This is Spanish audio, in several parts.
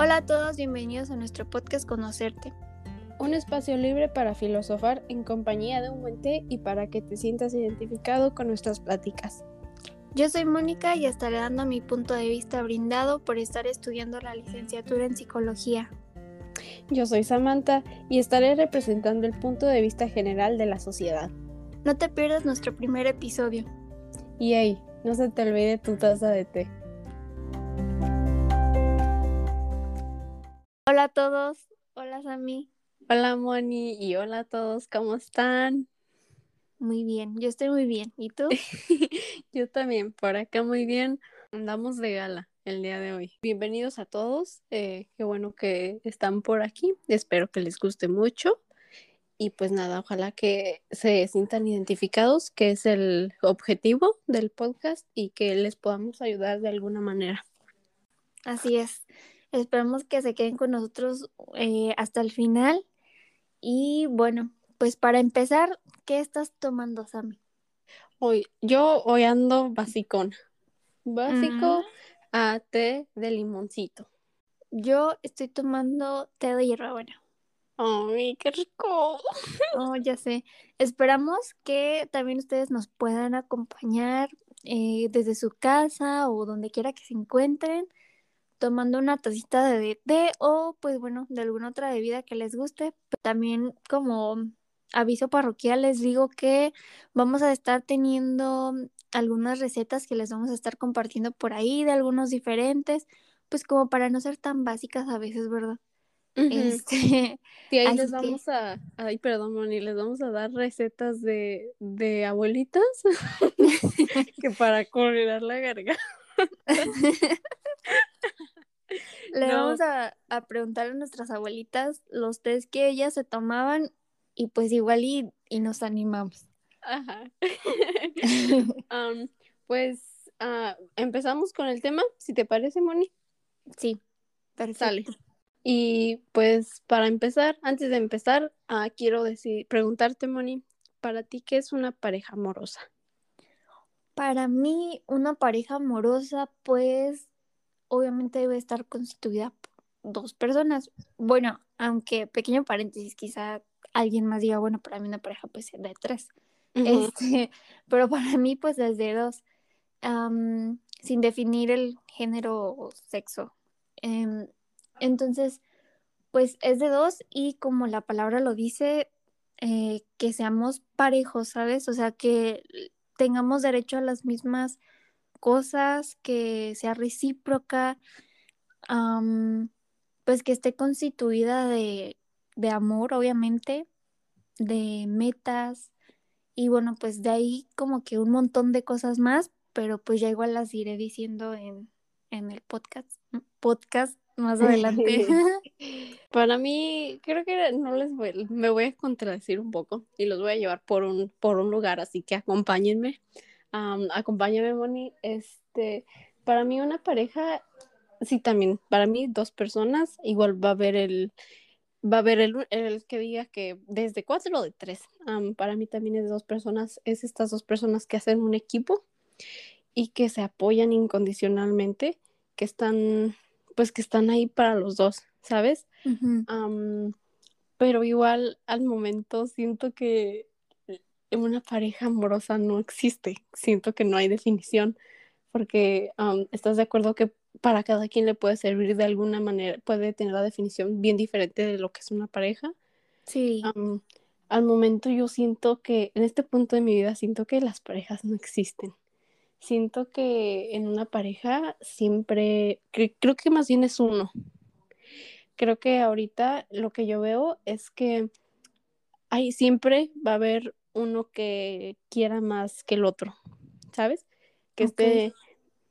Hola a todos, bienvenidos a nuestro podcast Conocerte. Un espacio libre para filosofar en compañía de un buen té y para que te sientas identificado con nuestras pláticas. Yo soy Mónica y estaré dando mi punto de vista brindado por estar estudiando la licenciatura en psicología. Yo soy Samantha y estaré representando el punto de vista general de la sociedad. No te pierdas nuestro primer episodio. Y hey, no se te olvide tu taza de té. Hola a todos, hola Sami. Hola Moni y hola a todos, ¿cómo están? Muy bien, yo estoy muy bien. ¿Y tú? yo también, por acá muy bien. Andamos de gala el día de hoy. Bienvenidos a todos, eh, qué bueno que están por aquí, espero que les guste mucho. Y pues nada, ojalá que se sientan identificados, que es el objetivo del podcast y que les podamos ayudar de alguna manera. Así es. Esperamos que se queden con nosotros eh, hasta el final. Y bueno, pues para empezar, ¿qué estás tomando, Sammy? Hoy, yo hoy ando basicón. Básico a té de limoncito. Yo estoy tomando té de hierbabuena. ¡Ay, qué rico! Oh, ya sé. Esperamos que también ustedes nos puedan acompañar eh, desde su casa o donde quiera que se encuentren, tomando una tacita de té o, pues bueno, de alguna otra bebida que les guste. También como aviso parroquial les digo que vamos a estar teniendo algunas recetas que les vamos a estar compartiendo por ahí de algunos diferentes, pues como para no ser tan básicas a veces, ¿verdad? Este, y ahí les vamos a, ay, perdón, Moni, les vamos a dar recetas de, de abuelitas que para correr la garganta. Le vamos a, a, preguntar a nuestras abuelitas los test que ellas se tomaban y pues igual y, y nos animamos. Ajá. pues uh, empezamos con el tema, si te parece, Moni. Sí, perfecto. Y pues para empezar, antes de empezar, uh, quiero decir, preguntarte, Moni, para ti, ¿qué es una pareja amorosa? Para mí, una pareja amorosa, pues, obviamente debe estar constituida por dos personas. Bueno, aunque pequeño paréntesis, quizá alguien más diga, bueno, para mí una pareja pues de tres. este, pero para mí pues desde dos, sin definir el género o sexo. Em, entonces, pues es de dos y como la palabra lo dice, eh, que seamos parejos, ¿sabes? O sea, que tengamos derecho a las mismas cosas, que sea recíproca, pues que esté constituida de de amor, obviamente, de metas y bueno, pues de ahí como que un montón de cosas más, pero pues ya igual las iré diciendo en, en el podcast, podcast más adelante. Para mí, creo que no les voy, me voy a contradecir un poco y los voy a llevar por un, por un lugar, así que acompáñenme, acompáñame, Moni. Este, para mí una pareja, sí, también, para mí dos personas, igual va a haber el, va a haber el, el, que diga que desde cuatro o de tres. para mí también es de dos personas, es estas dos personas que hacen un equipo y que se apoyan incondicionalmente, que están, pues que están ahí para los dos, ¿sabes? pero igual al momento siento que una pareja amorosa no existe, siento que no hay definición, porque estás de acuerdo que para cada quien le puede servir de alguna manera, puede tener la definición bien diferente de lo que es una pareja. Sí. al momento yo siento que, en este punto de mi vida, siento que las parejas no existen. Siento que en una pareja siempre, creo que más bien es uno. Creo que ahorita lo que yo veo es que ahí siempre va a haber uno que quiera más que el otro, ¿sabes? Que esté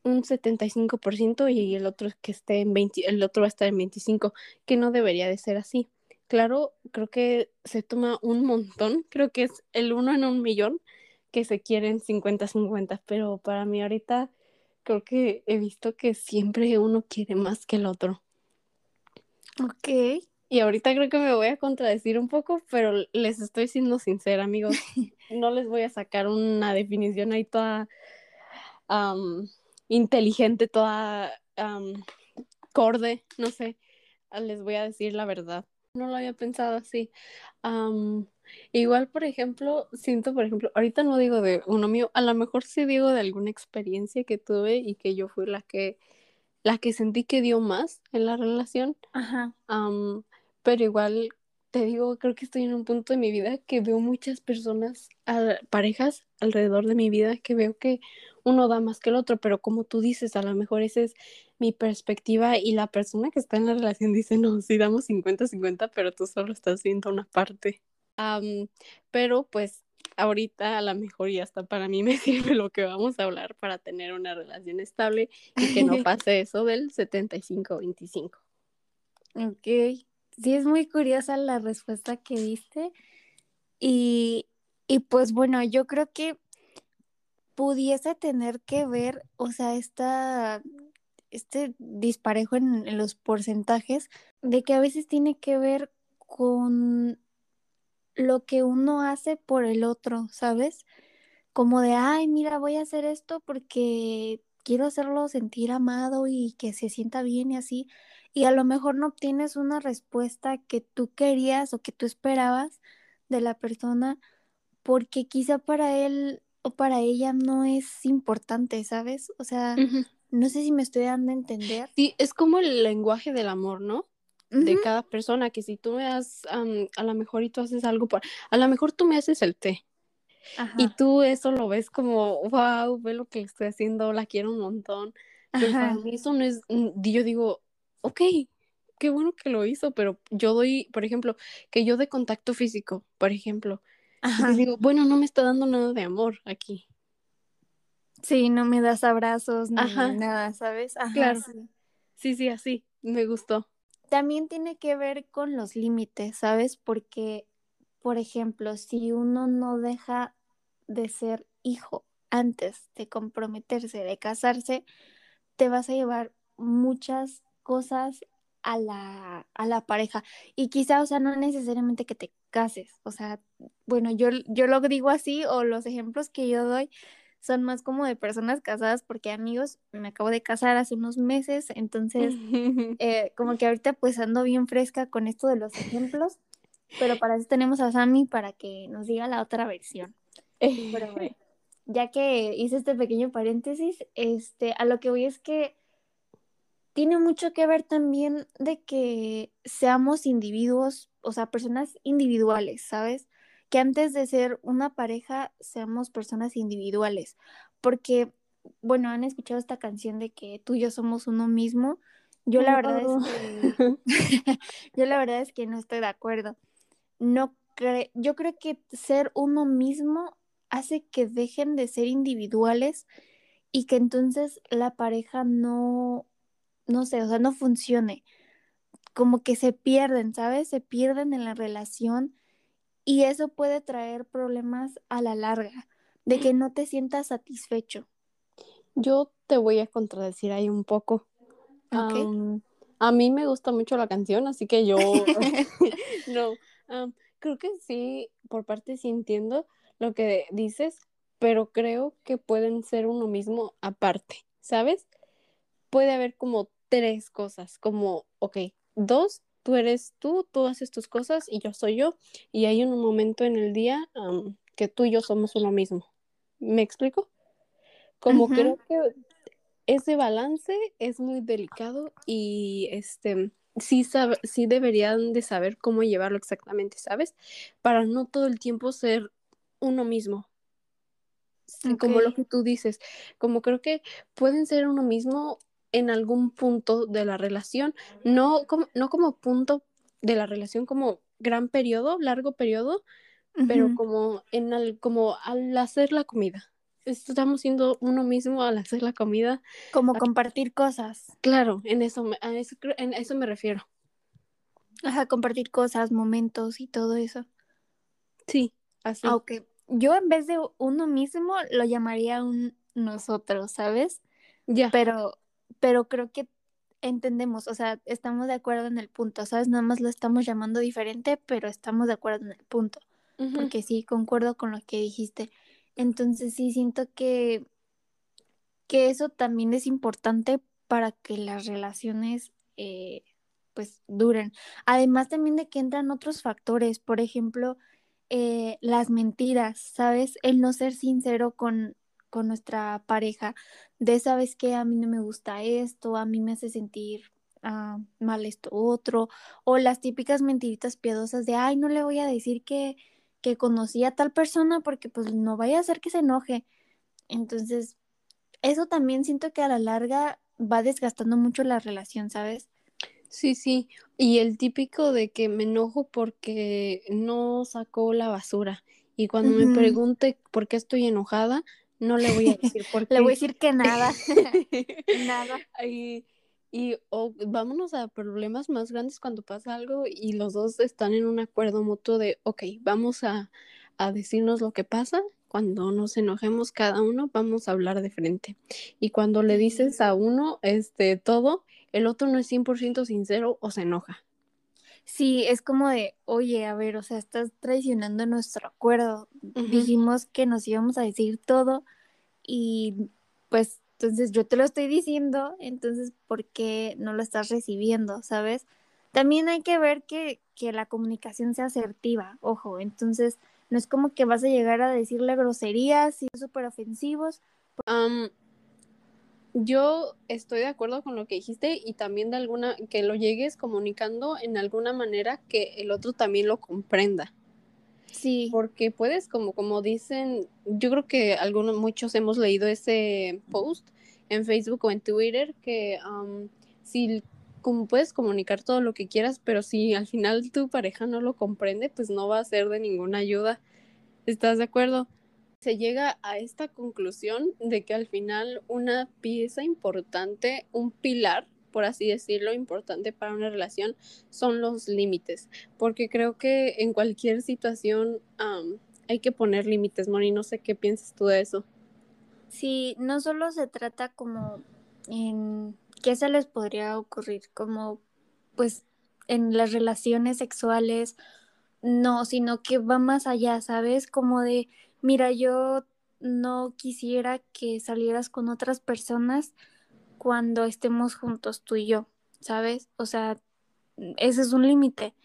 un 75% y el otro que esté en 20, el otro va a estar en 25, que no debería de ser así. Claro, creo que se toma un montón, creo que es el uno en un millón que se quieren 50-50, pero para mí ahorita creo que he visto que siempre uno quiere más que el otro. Ok. Y ahorita creo que me voy a contradecir un poco, pero les estoy siendo sincera, amigos. no les voy a sacar una definición ahí toda inteligente, toda corde, no sé. les voy a decir la verdad. No lo había pensado así. igual, por ejemplo, siento, por ejemplo, ahorita no digo de uno mío, a lo mejor sí digo de alguna experiencia que tuve y que yo fui la que, la que sentí que dio más en la relación. Ajá. Pero igual te digo, creo que estoy en un punto de mi vida que veo muchas personas, parejas alrededor de mi vida, que veo que uno da más que el otro, pero como tú dices, a lo mejor esa es mi perspectiva y la persona que está en la relación dice, no, sí damos 50-50, pero tú solo estás viendo una parte. pero pues ahorita a lo mejor ya está para mí me sirve lo que vamos a hablar para tener una relación estable y que no pase eso del 75-25. Ok sí es muy curiosa la respuesta que diste. Y, y pues bueno, yo creo que pudiese tener que ver, o sea, esta, este disparejo en, en, los porcentajes, de que a veces tiene que ver con lo que uno hace por el otro, ¿sabes? Como de, ay, mira, voy a hacer esto porque quiero hacerlo sentir amado y que se sienta bien y así y a lo mejor no obtienes una respuesta que tú querías o que tú esperabas de la persona porque quizá para él o para ella no es importante, ¿sabes? O sea, no sé si me estoy dando a entender. Sí, es como el lenguaje del amor, ¿no? De cada persona, que si tú me das, a lo mejor y tú haces algo por, a lo mejor tú me haces el té. Y tú eso lo ves como, wow, ve lo que estoy haciendo, la quiero un montón. Pero para mí eso no es, yo digo, ok, qué bueno que lo hizo, pero yo doy, por ejemplo, que yo de contacto físico, por ejemplo, y digo, bueno, no me está dando nada de amor aquí. Sí, no me das abrazos, ni nada, ¿sabes? Ajá, claro. Sí. sí, así, me gustó. También tiene que ver con los límites, ¿sabes? Porque, por ejemplo, si uno no deja de ser hijo antes de comprometerse, de casarse, te vas a llevar muchas cosas a la, a la pareja. Y quizá, o sea, no necesariamente que te cases. O sea, bueno, yo, yo lo digo así o los ejemplos que yo doy son más como de personas casadas porque amigos, me acabo de casar hace unos meses, entonces eh, como que ahorita pues ando bien fresca con esto de los ejemplos, pero para eso tenemos a Sammy para que nos diga la otra versión. Pero bueno, ya que hice este pequeño paréntesis, este, a lo que voy es que tiene mucho que ver también de que seamos individuos, o sea, personas individuales, ¿sabes? Que antes de ser una pareja seamos personas individuales, porque, bueno, han escuchado esta canción de que tú y yo somos uno mismo. Yo la verdad es que, yo la verdad es que no estoy de acuerdo. No cre yo creo que ser uno mismo hace que dejen de ser individuales y que entonces la pareja no no sé, o sea, no funcione. Como que se pierden, ¿sabes? Se pierden en la relación y eso puede traer problemas a la larga, de que no te sientas satisfecho. Yo te voy a contradecir ahí un poco. a mí me gusta mucho la canción, así que yo no, creo que sí, por parte sí entiendo lo que dices, pero creo que pueden ser uno mismo aparte, ¿sabes? Puede haber como tres cosas, como, ok, dos, tú eres tú, tú haces tus cosas y yo soy yo, y hay un momento en el día que tú y yo somos uno mismo. ¿Me explico? Como creo que ese balance es muy delicado y este sí, sí deberían de saber cómo llevarlo exactamente, ¿sabes? Para no todo el tiempo ser uno mismo. Como lo que tú dices, como creo que pueden ser uno mismo en algún punto de la relación, no como, no como punto de la relación como gran periodo, largo periodo, pero como en el, como al hacer la comida. Estamos siendo uno mismo al hacer la comida. Como compartir cosas. Claro, en eso, a eso, en eso me refiero. Ajá, compartir cosas, momentos y todo eso. Sí, así. Aunque yo en vez de uno mismo lo llamaría un nosotros, ¿sabes? Ya. Pero pero creo que entendemos, o sea, estamos de acuerdo en el punto, ¿sabes? Nada más lo estamos llamando diferente, pero estamos de acuerdo en el punto, porque sí, concuerdo con lo que dijiste. Entonces sí, siento que, que eso también es importante para que las relaciones, eh, pues duren. Además también de que entran otros factores, por ejemplo, eh, las mentiras, ¿sabes? El no ser sincero con, con nuestra pareja, de sabes que a mí no me gusta esto, a mí me hace sentir ah, mal esto otro, o las típicas mentiritas piadosas de, ay, no le voy a decir que, que conocí a tal persona porque pues no vaya a hacer que se enoje. Entonces, eso también siento que a la larga va desgastando mucho la relación, ¿sabes? Sí, sí. Y el típico de que me enojo porque no sacó la basura. Y cuando me pregunte por qué estoy enojada, no le voy a decir por qué. le voy a decir que nada. nada. Y, y o vámonos a problemas más grandes cuando pasa algo y los dos están en un acuerdo mutuo de, ok, vamos a, a decirnos lo que pasa cuando nos enojemos cada uno, vamos a hablar de frente. Y cuando le dices a uno este todo, el otro no es 100% sincero o se enoja. Sí, es como de, oye, a ver, o sea, estás traicionando nuestro acuerdo. Dijimos que nos íbamos a decir todo y pues entonces yo te lo estoy diciendo, entonces ¿por qué no lo estás recibiendo, sabes? También hay que ver que, que la comunicación sea asertiva, ojo, entonces no es como que vas a llegar a decirle groserías y súper ofensivos. Yo estoy de acuerdo con lo que dijiste y también de alguna que lo llegues comunicando en alguna manera que el otro también lo comprenda. Sí. Porque puedes, como, como dicen, yo creo que algunos, muchos hemos leído ese post en Facebook o en Twitter que si como puedes comunicar todo lo que quieras, pero si al final tu pareja no lo comprende, pues no va a ser de ninguna ayuda. ¿Estás de acuerdo? Se llega a esta conclusión de que al final una pieza importante, un pilar, por así decirlo, importante para una relación son los límites, porque creo que en cualquier situación hay que poner límites, Moni, no sé qué piensas tú de eso. Sí, no solo se trata como en ¿qué se les podría ocurrir? Como, pues, en las relaciones sexuales, no, sino que va más allá, ¿sabes? Como de, mira, yo no quisiera que salieras con otras personas cuando estemos juntos tú y yo, ¿sabes? O sea, ese es un límite.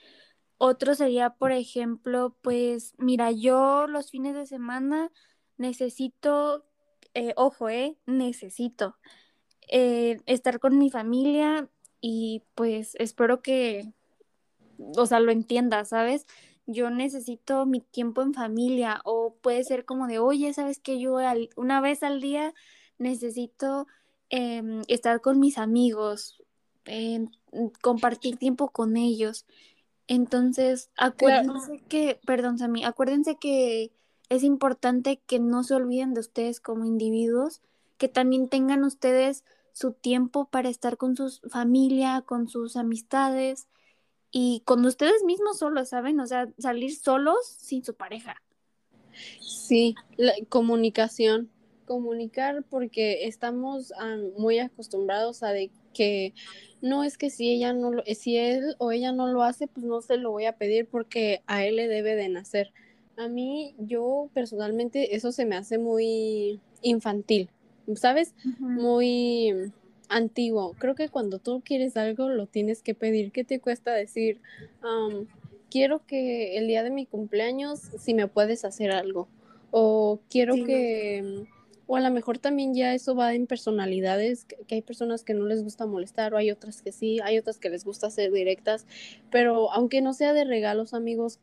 Otro sería, por ejemplo, pues, mira, yo los fines de semana necesito, eh, ojo, eh, necesito eh, estar con mi familia y pues espero que, o sea, lo entienda, ¿sabes? Yo necesito mi tiempo en familia o puede ser como de, oye, ¿sabes que yo una vez al día necesito em, estar con mis amigos, em, compartir tiempo con ellos? Entonces, acuérdense que, perdón, Sammy, acuérdense que es importante que no se olviden de ustedes como individuos que también tengan ustedes su tiempo para estar con su familia, con sus amistades y con ustedes mismos solos, ¿saben? O sea, salir solos sin su pareja. Sí, la comunicación, comunicar porque estamos muy acostumbrados a de que no es que si ella no lo, si él o ella no lo hace, pues no se lo voy a pedir porque a él le debe de nacer. A mí, yo personalmente, eso se me hace muy infantil. ¿sabes? Muy antiguo. Creo que cuando tú quieres algo lo tienes que pedir. ¿Qué te cuesta decir? quiero que el día de mi cumpleaños, si me puedes hacer algo. O quiero que o a lo mejor también ya eso va en personalidades, que, hay personas que no les gusta molestar o hay otras que sí, hay otras que les gusta ser directas, pero aunque no sea de regalos, amigos,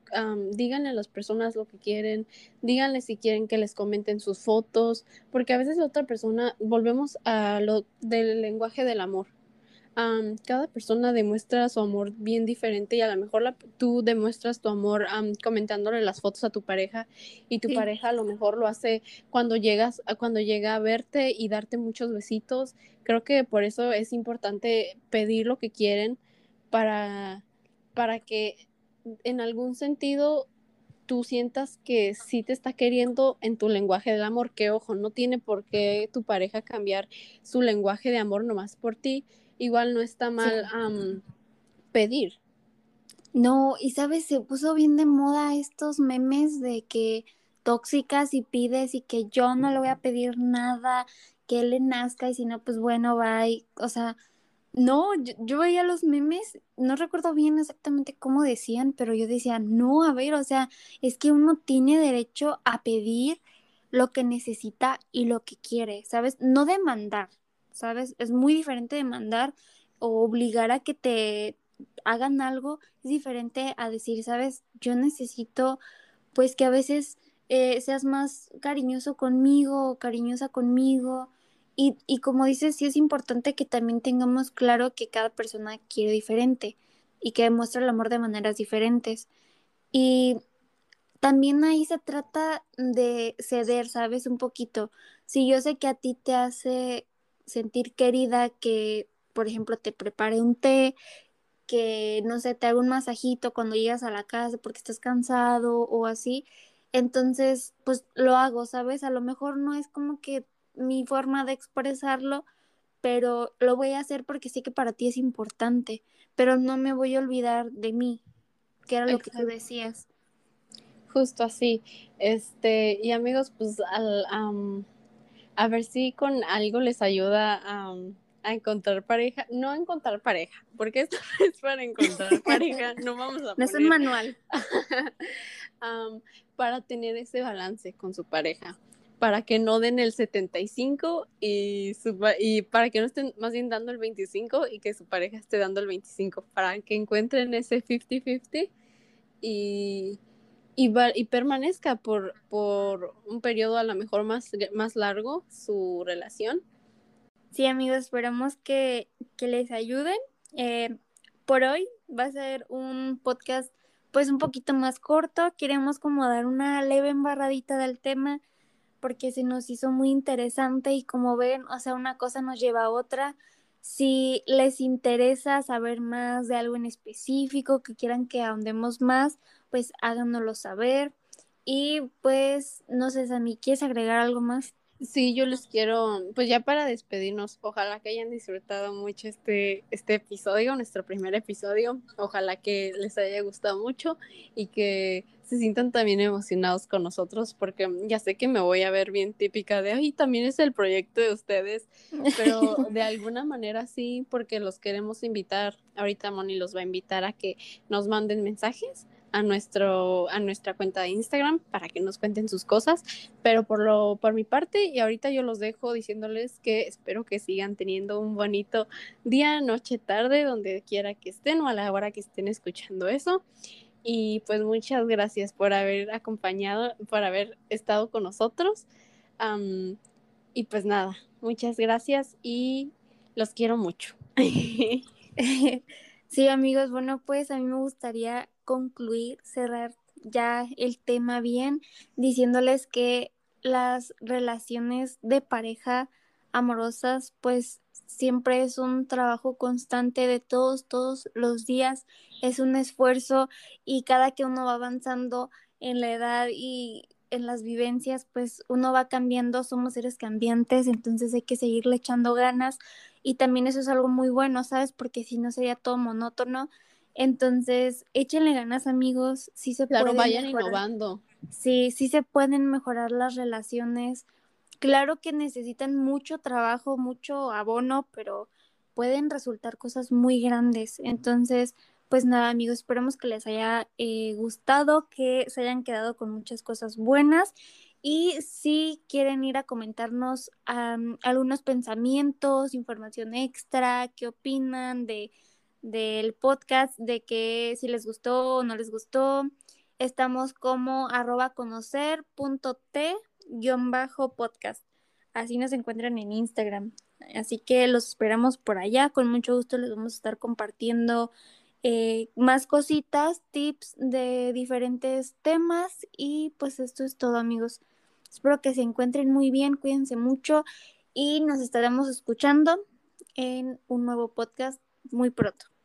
díganle a las personas lo que quieren, díganle si quieren que les comenten sus fotos, porque a veces la otra persona, volvemos a lo del lenguaje del amor cada persona demuestra su amor bien diferente y a lo mejor tú demuestras tu amor comentándole las fotos a tu pareja y tu pareja a lo mejor lo hace cuando llegas cuando llega a verte y darte muchos besitos. Creo que por eso es importante pedir lo que quieren para para que en algún sentido tú sientas que sí te está queriendo en tu lenguaje del amor, que ojo, no tiene por qué tu pareja cambiar su lenguaje de amor nomás por ti, igual no está mal pedir. No, y sabes, se puso bien de moda estos memes de que tóxicas y pides y que yo no le voy a pedir nada, que él le nazca y si no, pues bueno, va. o sea, No, yo, yo, veía los memes, no recuerdo bien exactamente cómo decían, pero yo decía, no, a ver, o sea, es que uno tiene derecho a pedir lo que necesita y lo que quiere, ¿sabes? No demandar, ¿sabes? Es muy diferente demandar o obligar a que te hagan algo, es diferente a decir, ¿sabes? Yo necesito, pues que a veces eh, seas más cariñoso conmigo o cariñosa conmigo y, como dices, sí es importante que también tengamos claro que cada persona quiere diferente y que demuestra el amor de maneras diferentes. Y también ahí se trata de ceder, ¿sabes? Un poquito. Si yo sé que a ti te hace sentir querida, que, por ejemplo, te prepare un té, que, no sé, te haga un masajito cuando llegas a la casa porque estás cansado o así, entonces, pues lo hago, ¿sabes? A lo mejor no es como que mi forma de expresarlo, pero lo voy a hacer porque sé que para ti es importante, pero no me voy a olvidar de mí, que era lo que tú decías. Justo así. Este, y amigos, pues al, a ver si con algo les ayuda a, a encontrar pareja, no a encontrar pareja, porque esto es para encontrar pareja, no vamos a No es un manual. para tener ese balance con su pareja para que no den el 75 y, y para que no estén más bien dando el 25 y que su pareja esté dando el 25, para que encuentren ese 50-50 y, y, y, permanezca por, por un periodo a lo mejor más, más largo su relación. Sí, amigos, esperamos que, que les ayuden. Eh, por hoy va a ser un podcast pues un poquito más corto. Queremos como dar una leve embarradita del tema porque se nos hizo muy interesante y como ven, o sea, una cosa nos lleva a otra. Si les interesa saber más de algo en específico, que quieran que ahondemos más, pues háganoslo saber. Y pues, no sé, Sammy, ¿quieres agregar algo más? Sí, yo les quiero, pues ya para despedirnos, ojalá que hayan disfrutado mucho este, este episodio, nuestro primer episodio. Ojalá que les haya gustado mucho y que se sientan también emocionados con nosotros, porque ya sé que me voy a ver bien típica de, ay, también es el proyecto de ustedes, pero de alguna manera sí, porque los queremos invitar. Ahorita Moni los va a invitar a que nos manden mensajes a, nuestro, a nuestra cuenta de Instagram para que nos cuenten sus cosas. Pero por, lo, por mi parte, y ahorita yo los dejo diciéndoles que espero que sigan teniendo un bonito día, noche, tarde, donde quiera que estén o a la hora que estén escuchando eso. Y pues muchas gracias por haber acompañado, por haber estado con nosotros. y pues nada, muchas gracias y los quiero mucho. Sí, amigos, bueno, pues a mí me gustaría concluir, cerrar ya el tema bien, diciéndoles que las relaciones de pareja amorosas, pues siempre es un trabajo constante de todos, todos los días, es un esfuerzo y cada que uno va avanzando en la edad y en las vivencias, pues uno va cambiando, somos seres cambiantes, entonces hay que seguirle echando ganas y también eso es algo muy bueno, ¿sabes? Porque si no sería todo monótono entonces, échenle ganas, amigos. Sí se claro, vayan innovando. Sí, sí se pueden mejorar las relaciones. Claro que necesitan mucho trabajo, mucho abono, pero pueden resultar cosas muy grandes. Entonces, pues nada, amigos, esperemos que les haya eh, gustado, que se hayan quedado con muchas cosas buenas. Y si quieren ir a comentarnos algunos pensamientos, información extra, qué opinan de del podcast, de que si les gustó o no les gustó. Estamos como arroba conocer podcast. Así nos encuentran en Instagram. Así que los esperamos por allá. Con mucho gusto les vamos a estar compartiendo eh, más cositas, tips de diferentes temas. Y pues esto es todo amigos. Espero que se encuentren muy bien, cuídense mucho y nos estaremos escuchando en un nuevo podcast muy pronto.